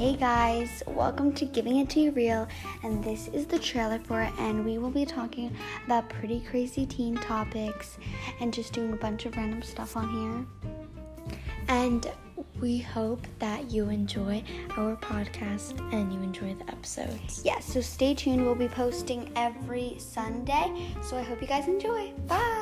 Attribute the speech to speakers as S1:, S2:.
S1: Hey guys, welcome to Giving It to You Real, and this is the trailer for it. And we will be talking about pretty crazy teen topics and just doing a bunch of random stuff on here.
S2: And we hope that you enjoy our podcast and you enjoy the episodes.
S1: Yes, so stay tuned. We'll be posting every Sunday. So I hope you guys enjoy. Bye.